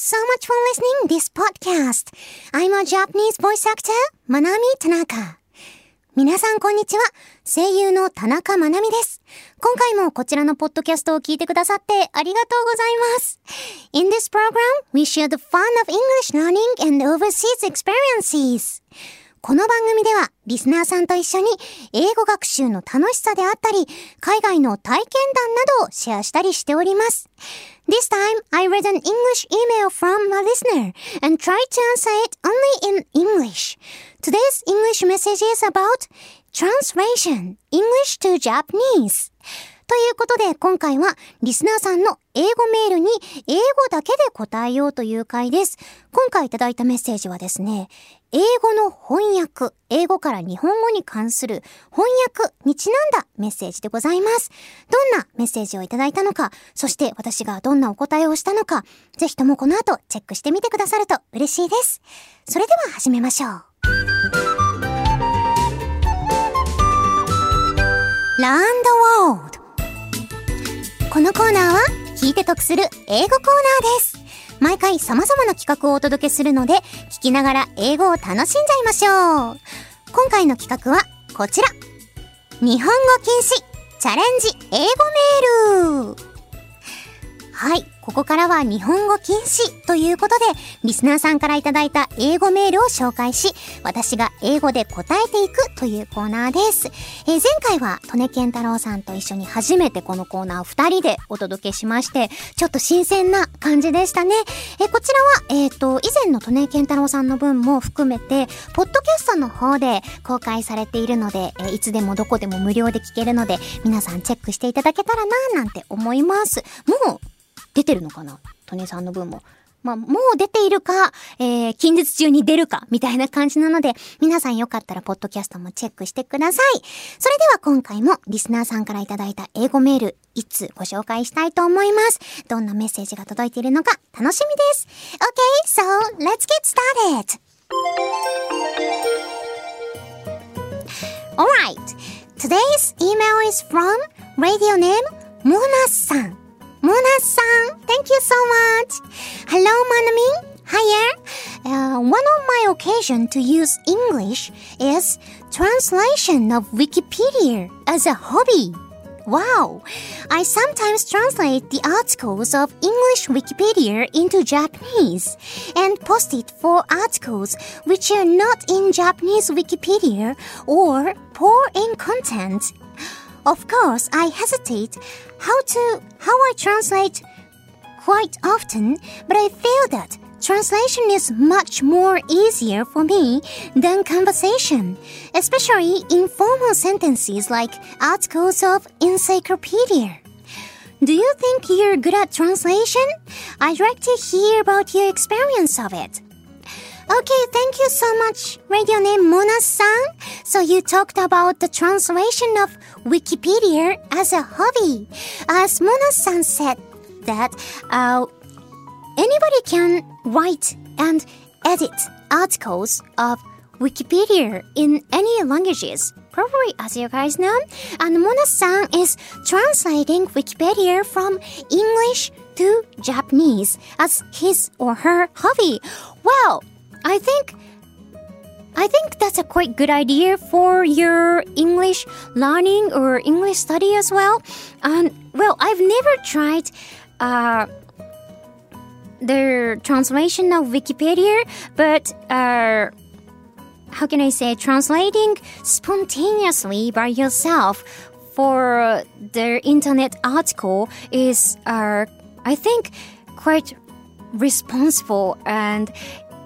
so much for listening this podcast. I'm a Japanese voice actor, Manami Tanaka. 皆さんこんにちは。声優の田中まなみです。今回もこちらのポッドキャストを聞いてくださってありがとうございます。In this program, we share the fun of English learning and overseas experiences. この番組ではリスナーさんと一緒に英語学習の楽しさであったり、海外の体験談などをシェアしたりしております。This time, I read an English email from a listener and tried to answer it only in English. Today's English message is about translation, English to Japanese. ということで今回はリスナーさんの英語メールに英語だけで答えようという回です。今回いただいたメッセージはですね、英語の翻訳、英語から日本語に関する翻訳にちなんだメッセージでございます。どんなメッセージをいただいたのか、そして私がどんなお答えをしたのか、ぜひともこの後チェックしてみてくださると嬉しいです。それでは始めましょう。ランドワールドこのコーナーは聞いて得する英語コーナーです。毎回様々な企画をお届けするので、聞きながら英語を楽しんじゃいましょう。今回の企画はこちら。日本語禁止チャレンジ英語メールはい。ここからは日本語禁止ということで、リスナーさんからいただいた英語メールを紹介し、私が英語で答えていくというコーナーです。えー、前回は、利根健太郎さんと一緒に初めてこのコーナーを二人でお届けしまして、ちょっと新鮮な感じでしたね。えー、こちらは、えっ、ー、と、以前の利根健太郎さんの分も含めて、ポッドキャストの方で公開されているので、え、いつでもどこでも無料で聞けるので、皆さんチェックしていただけたらなぁなんて思います。もう、出てるのかな？トネさんの分も。まあ、もう出ているか、えー、近日中に出るか、みたいな感じなので、皆さんよかったら、ポッドキャストもチェックしてください。それでは今回も、リスナーさんからいただいた英語メール、いつご紹介したいと思います。どんなメッセージが届いているのか、楽しみです。Okay, so, let's get started! Alright, today's email is from radio name, モナさん。Mona-san, thank you so much. Hello, Manami. Hiya. Uh, one of my occasion to use English is translation of Wikipedia as a hobby. Wow! I sometimes translate the articles of English Wikipedia into Japanese and post it for articles which are not in Japanese Wikipedia or poor in content. Of course, I hesitate how to how I translate quite often, but I feel that translation is much more easier for me than conversation, especially in formal sentences like articles of encyclopedia. Do you think you're good at translation? I'd like to hear about your experience of it. Okay, thank you so much, radio name Mona-san. So you talked about the translation of Wikipedia as a hobby. As Mona-san said that uh, anybody can write and edit articles of Wikipedia in any languages. Probably as you guys know. And Mona-san is translating Wikipedia from English to Japanese as his or her hobby. Well, I think I think that's a quite good idea for your English learning or English study as well. And well, I've never tried uh, the translation of Wikipedia, but uh, how can I say translating spontaneously by yourself for the internet article is uh, I think quite responsible and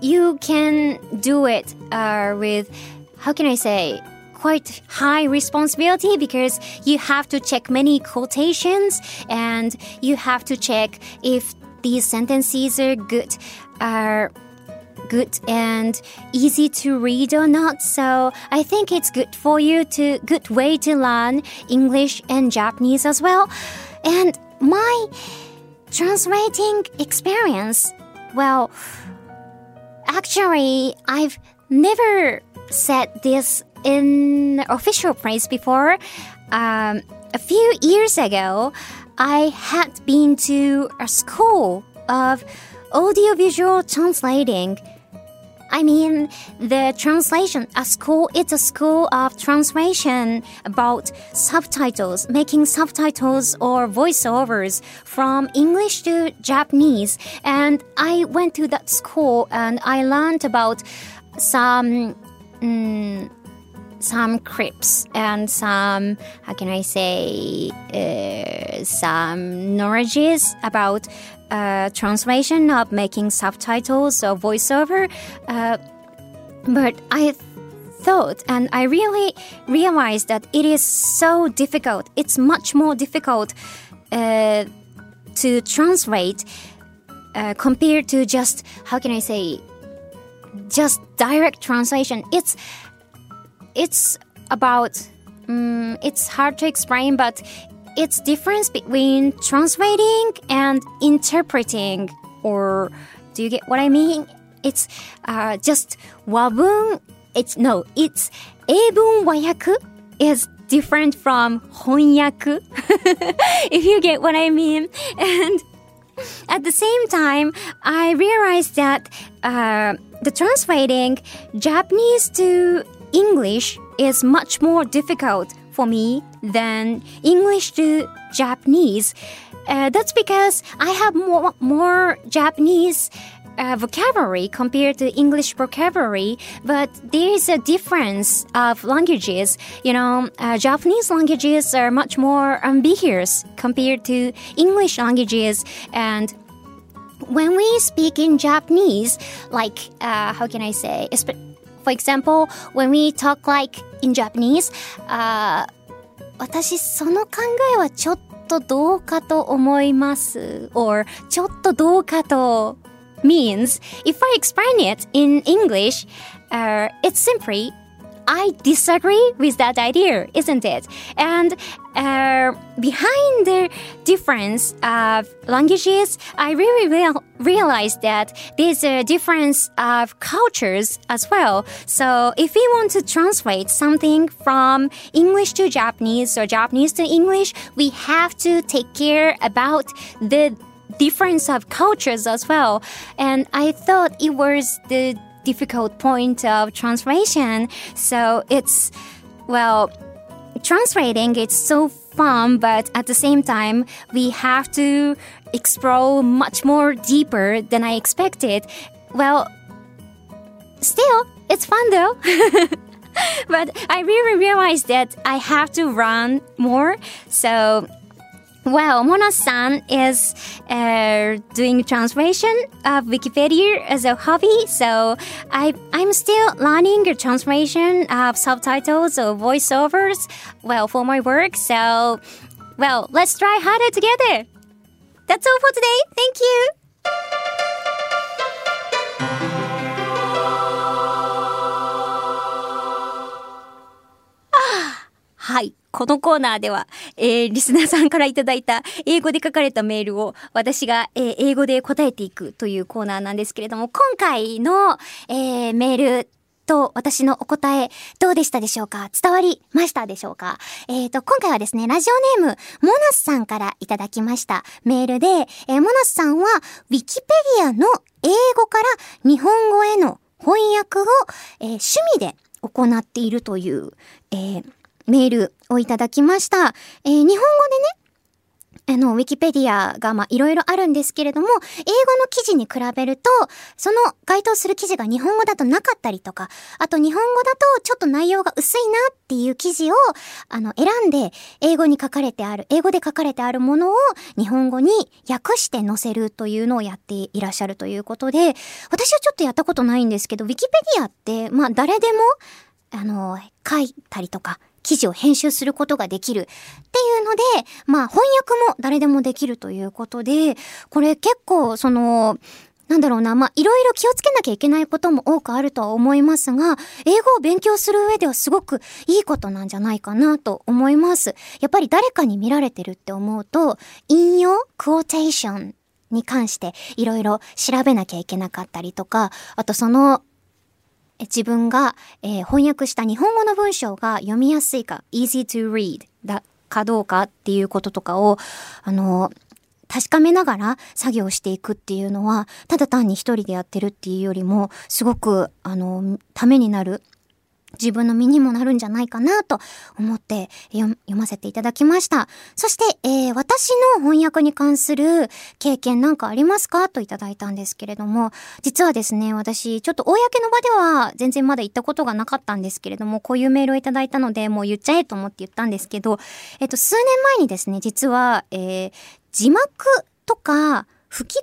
you can do it uh, with, how can I say, quite high responsibility because you have to check many quotations and you have to check if these sentences are good, are good and easy to read or not. So I think it's good for you to good way to learn English and Japanese as well. And my translating experience, well, Actually, I've never said this in official place before. Um, a few years ago, I had been to a school of audiovisual translating. I mean, the translation, a school, it's a school of translation about subtitles, making subtitles or voiceovers from English to Japanese. And I went to that school and I learned about some, mm, some scripts and some, how can I say, uh, some knowledges about uh, translation of making subtitles or voiceover. Uh, but I thought and I really realized that it is so difficult. It's much more difficult uh, to translate uh, compared to just, how can I say, just direct translation. It's, it's about um, it's hard to explain but it's difference between translating and interpreting or do you get what i mean? It's uh, just wabun it's no it's ebun wayaku is different from honyaku if you get what i mean. And at the same time, I realized that uh, the translating Japanese to English is much more difficult for me than English to Japanese. Uh, that's because I have more, more Japanese uh, vocabulary compared to English vocabulary, but there is a difference of languages. You know, uh, Japanese languages are much more ambiguous compared to English languages, and when we speak in Japanese, like uh, how can I say? For example, when we talk like in Japanese, uh, 私その考えはちょっとどうかと思います or ちょっとどうかと means if I explain it in English, uh, it's simply I disagree with that idea, isn't it? And uh, behind the difference of languages, I really real, realized that there's a difference of cultures as well. So if we want to translate something from English to Japanese or Japanese to English, we have to take care about the difference of cultures as well. And I thought it was the difficult point of translation. So it's, well, translating it's so fun, but at the same time, we have to explore much more deeper than I expected. Well, still, it's fun though. but I really realized that I have to run more. So well, Mona-san is uh, doing translation of Wikipedia as a hobby, so I, I'm still learning translation of subtitles or voiceovers, well, for my work, so, well, let's try harder together. That's all for today. Thank you. はい。このコーナーでは、えー、リスナーさんからいただいた英語で書かれたメールを私が、えー、英語で答えていくというコーナーなんですけれども、今回の、えー、メールと私のお答えどうでしたでしょうか？伝わりましたでしょうか？えっ、ー、と、今回はですね、ラジオネーム、モナスさんからいただきましたメールで、えー、モナスさんは、ウィキペディアの英語から日本語への翻訳を、えー、趣味で行っているという、えー、メールをいただきました。えー、日本語でね、あの、ウィキペディアが、ま、いろいろあるんですけれども、英語の記事に比べると、その該当する記事が日本語だとなかったりとか、あと日本語だとちょっと内容が薄いなっていう記事を、あの、選んで、英語に書かれてある、英語で書かれてあるものを日本語に訳して載せるというのをやっていらっしゃるということで、私はちょっとやったことないんですけど、ウィキペディアって、まあ、誰でも、あの、書いたりとか、記事を編集することができるっていうので、まあ翻訳も誰でもできるということで、これ結構その、なんだろうな、まあ、いろいろ気をつけなきゃいけないことも多くあるとは思いますが、英語を勉強する上ではすごくいいことなんじゃないかなと思います。やっぱり誰かに見られてるって思うと、引用、クオーテーションに関していろいろ調べなきゃいけなかったりとか、あとその自分が、えー、翻訳した日本語の文章が読みやすいか、easy to read だかどうかっていうこととかを、あの、確かめながら作業していくっていうのは、ただ単に一人でやってるっていうよりも、すごく、あの、ためになる自分の身にもなるんじゃないかなと思って読ませていただきました。そして、えー、私の翻訳に関する経験なんかありますか？といただいたんですけれども、実はですね、私、ちょっと公の場では全然まだ言ったことがなかったんですけれども、こういうメールをいただいたので、もう言っちゃえと思って言ったんですけど、えっと、数年前にですね、実は、えー、字幕とか吹き替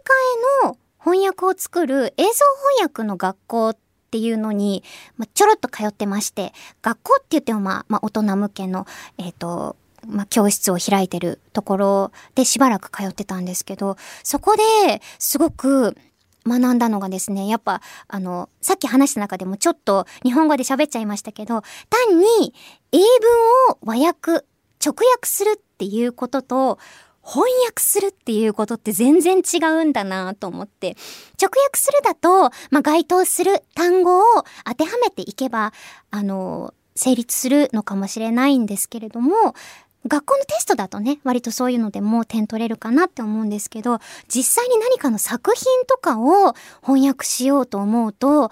えの翻訳を作る映像翻訳の学校ってっていうのに、まあ、ちょろっと通ってまして、学校って言ってもまあ、まあ、大人向けの、えっ、ー、と、まあ、教室を開いてるところでしばらく通ってたんですけど、そこですごく学んだのがですね、やっぱ、あの、さっき話した中でもちょっと日本語で喋っちゃいましたけど、単に英文を和訳、直訳するっていうことと、翻訳するっていうことって全然違うんだなと思って、直訳するだと、まあ、該当する単語を当てはめていけば、あの、成立するのかもしれないんですけれども、学校のテストだとね、割とそういうのでも点取れるかなって思うんですけど、実際に何かの作品とかを翻訳しようと思うと、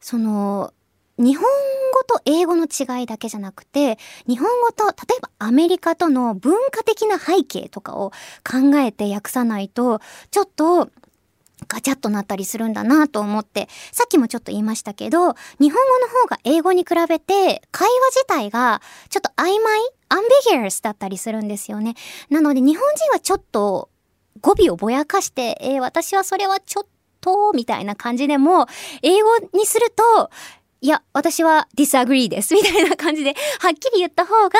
その、日本語と英語の違いだけじゃなくて、日本語と、例えばアメリカとの文化的な背景とかを考えて訳さないと、ちょっと、ガチャッとなったりするんだなと思って、さっきもちょっと言いましたけど、日本語の方が英語に比べて、会話自体がちょっと曖昧アンビギュアスだったりするんですよね。なので日本人はちょっと語尾をぼやかして、えー、私はそれはちょっと、みたいな感じでも、英語にすると、いや、私は disagree です。みたいな感じで、はっきり言った方が、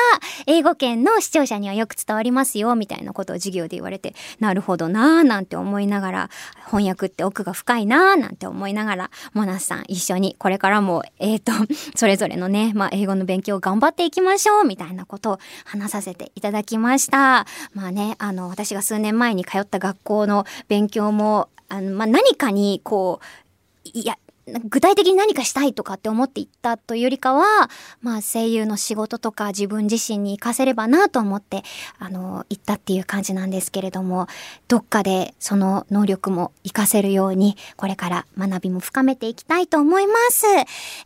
英語圏の視聴者にはよく伝わりますよ、みたいなことを授業で言われて、なるほどなぁ、なんて思いながら、翻訳って奥が深いなぁ、なんて思いながら、モナスさん一緒にこれからも、えっ、ー、と、それぞれのね、まあ、英語の勉強を頑張っていきましょう、みたいなことを話させていただきました。まあね、あの、私が数年前に通った学校の勉強も、あの、まあ、何かに、こう、いや、具体的に何かしたいとかって思っていったというよりかは、まあ声優の仕事とか自分自身に活かせればなと思って、あの、行ったっていう感じなんですけれども、どっかでその能力も活かせるように、これから学びも深めていきたいと思います。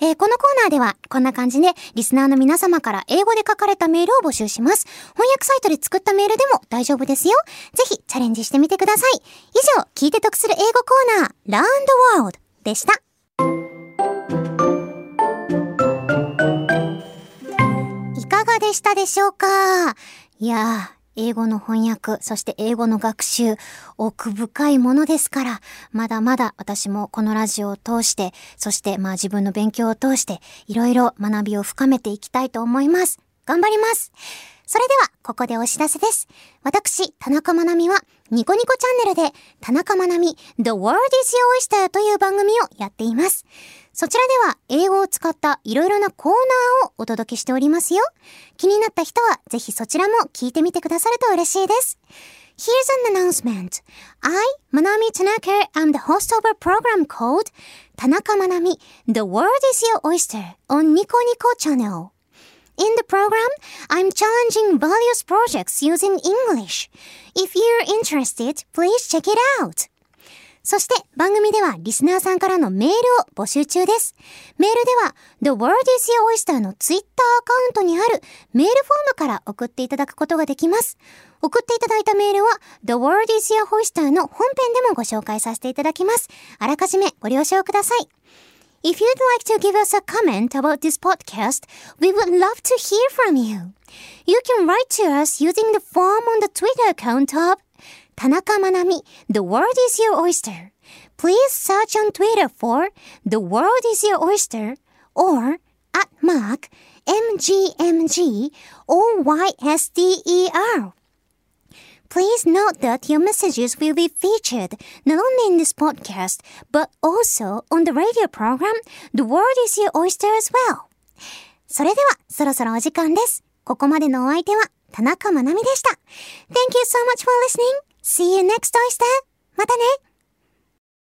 えー、このコーナーでは、こんな感じで、リスナーの皆様から英語で書かれたメールを募集します。翻訳サイトで作ったメールでも大丈夫ですよ。ぜひチャレンジしてみてください。以上、聞いて得する英語コーナー、Learn the World でした。でしたでしょうかいや英語の翻訳、そして英語の学習、奥深いものですから、まだまだ私もこのラジオを通して、そしてまあ自分の勉強を通して、いろいろ学びを深めていきたいと思います。頑張りますそれでは、ここでお知らせです。私、田中まなみは、ニコニコチャンネルで、田中まなみ、The World is Your Oyster という番組をやっています。そちらでは、英語を使ったいろいろなコーナーをお届けしておりますよ。気になった人は、ぜひそちらも聞いてみてくださると嬉しいです。Here's an announcement. I, Manami Tanaka, am the host of a program called Tanaka Manami, The World is Your Oyster on Nico Nico channel. In the program, I'm challenging various projects using English. If you're interested, please check it out. そして番組ではリスナーさんからのメールを募集中です。メールでは The World is Your Oyster の Twitter アカウントにあるメールフォームから送っていただくことができます。送っていただいたメールは The World is Your Oyster の本編でもご紹介させていただきます。あらかじめご了承ください。If you'd like to give us a comment about this podcast, we would love to hear from you. You can write to us using the form on the Twitter account of Tanaka Manami, The World is Your Oyster. Please search on Twitter for The World is Your Oyster or at mark MGMG or YSDER. Please note that your messages will be featured not only in this podcast, but also on the radio program The World is Your Oyster as well. それでは、そろそろお時間です。ここまでのお相手は、田中まなみでした。Thank you so much for listening. See you next oyster. またね。